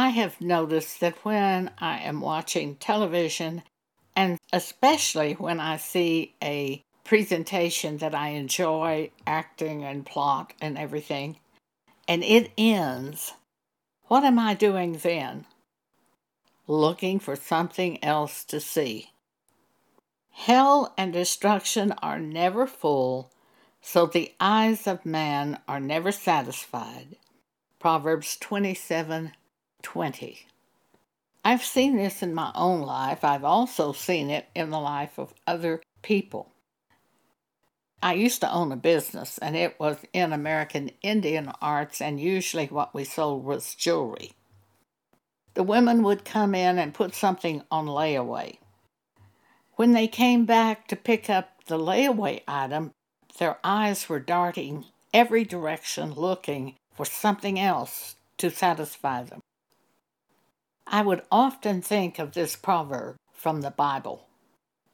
I have noticed that when I am watching television, and especially when I see a presentation that I enjoy acting and plot and everything, and it ends, what am I doing then? Looking for something else to see. Hell and destruction are never full, so the eyes of man are never satisfied. Proverbs 27 20. I've seen this in my own life. I've also seen it in the life of other people. I used to own a business, and it was in American Indian arts, and usually what we sold was jewelry. The women would come in and put something on layaway. When they came back to pick up the layaway item, their eyes were darting every direction looking for something else to satisfy them. I would often think of this proverb from the Bible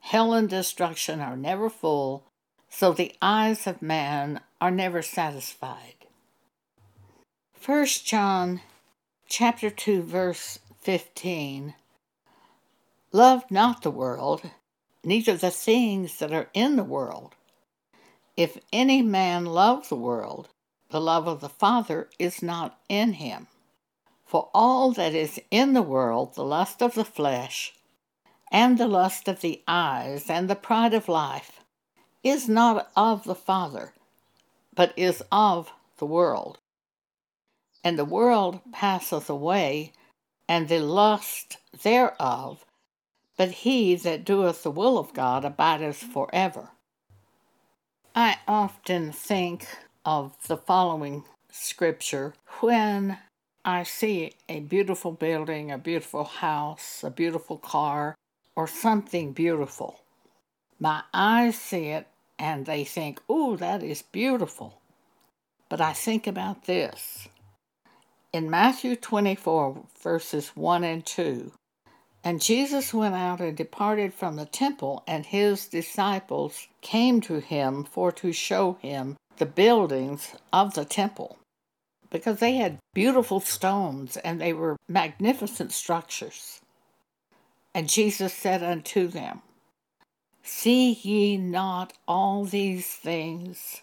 Hell and destruction are never full, so the eyes of man are never satisfied. 1 John chapter 2 verse 15 Love not the world, neither the things that are in the world. If any man love the world, the love of the Father is not in him. For all that is in the world, the lust of the flesh, and the lust of the eyes, and the pride of life, is not of the Father, but is of the world. And the world passeth away, and the lust thereof, but he that doeth the will of God abideth forever. I often think of the following scripture when I see a beautiful building, a beautiful house, a beautiful car, or something beautiful. My eyes see it and they think, ooh, that is beautiful. But I think about this. In Matthew 24, verses 1 and 2, and Jesus went out and departed from the temple, and his disciples came to him for to show him the buildings of the temple because they had beautiful stones and they were magnificent structures. And Jesus said unto them, See ye not all these things?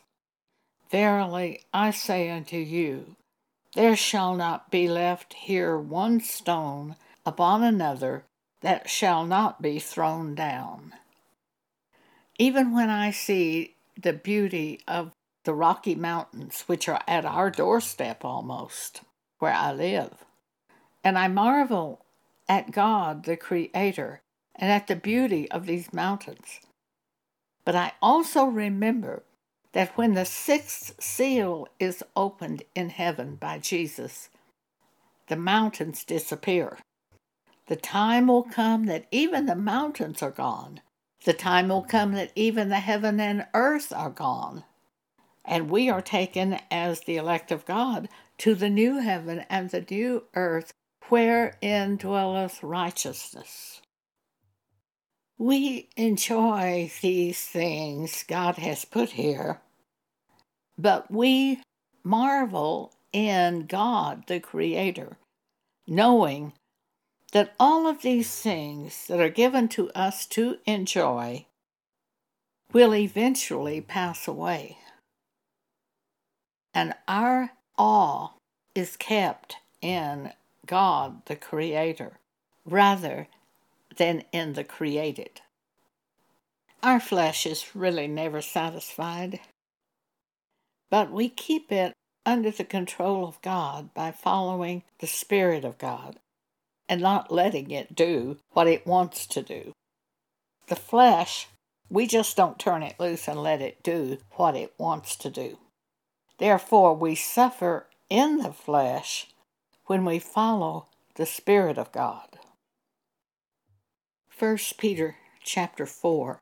Verily I say unto you, there shall not be left here one stone upon another that shall not be thrown down. Even when I see the beauty of the Rocky Mountains, which are at our doorstep almost, where I live. And I marvel at God, the Creator, and at the beauty of these mountains. But I also remember that when the sixth seal is opened in heaven by Jesus, the mountains disappear. The time will come that even the mountains are gone. The time will come that even the heaven and earth are gone and we are taken as the elect of God to the new heaven and the new earth wherein dwelleth righteousness. We enjoy these things God has put here, but we marvel in God, the Creator, knowing that all of these things that are given to us to enjoy will eventually pass away and our awe is kept in God, the Creator, rather than in the created. Our flesh is really never satisfied, but we keep it under the control of God by following the Spirit of God and not letting it do what it wants to do. The flesh, we just don't turn it loose and let it do what it wants to do. Therefore, we suffer in the flesh when we follow the Spirit of God. 1 Peter chapter 4,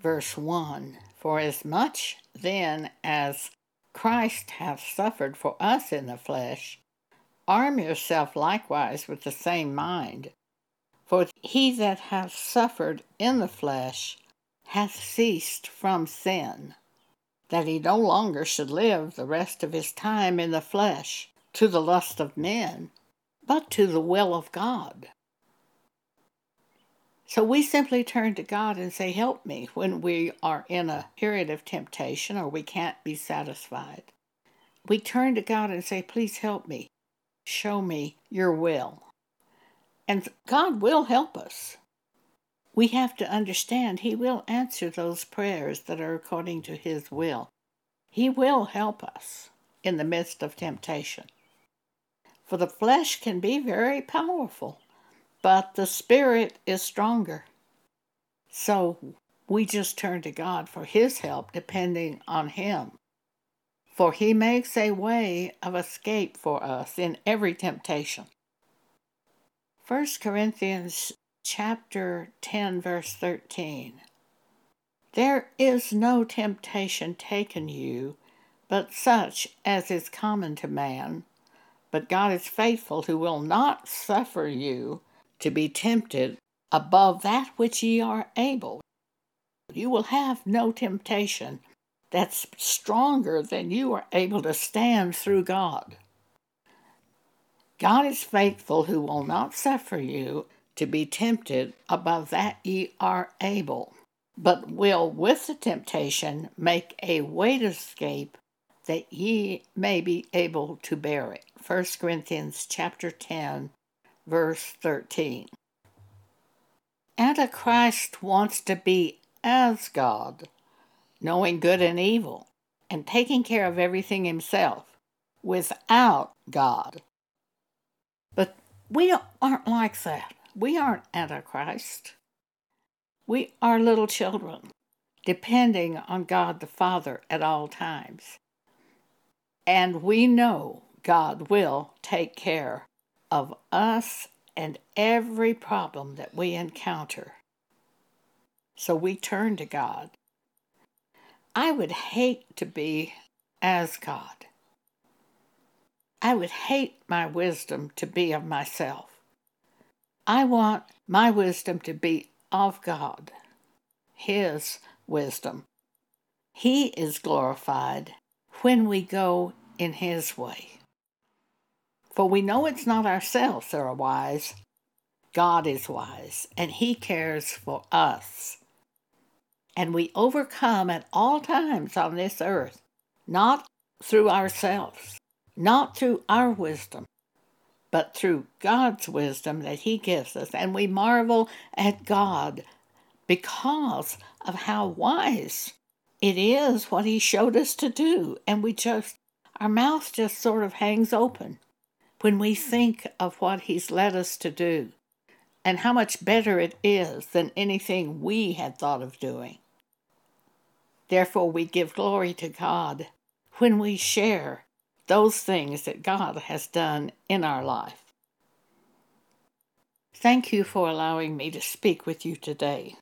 verse 1 For as much then as Christ hath suffered for us in the flesh, arm yourself likewise with the same mind. For he that hath suffered in the flesh hath ceased from sin that he no longer should live the rest of his time in the flesh to the lust of men, but to the will of God. So we simply turn to God and say, Help me when we are in a period of temptation or we can't be satisfied. We turn to God and say, Please help me. Show me your will. And God will help us. We have to understand He will answer those prayers that are according to His will. He will help us in the midst of temptation. For the flesh can be very powerful but the Spirit is stronger. So we just turn to God for His help, depending on Him. For He makes a way of escape for us in every temptation. 1 Corinthians chapter 10 verse 13 There is no temptation taken you but such as is common to man but God is faithful who will not suffer you to be tempted above that which ye are able. You will have no temptation that's stronger than you are able to stand through God. God is faithful who will not suffer you to be tempted above that ye are able, but will with the temptation make a way to escape that ye may be able to bear it. 1 Corinthians chapter 10 verse 13. Antichrist wants to be as God, knowing good and evil, and taking care of everything himself without God. But we aren't like that. We aren't Antichrist. We are little children, depending on God the Father at all times. And we know God will take care of us and every problem that we encounter. So we turn to God. I would hate to be as God. I would hate my wisdom to be of myself. I want my wisdom to be of God, His wisdom. He is glorified when we go in His way. For we know it's not ourselves that are wise. God is wise, and He cares for us. And we overcome at all times on this earth, not through ourselves, not through our wisdom, but through God's wisdom that He gives us. And we marvel at God because of how wise it is what He showed us to do. And we just, our mouth just sort of hangs open when we think of what He's led us to do and how much better it is than anything we had thought of doing. Therefore, we give glory to God when we share those things that God has done in our life. Thank you for allowing me to speak with you today.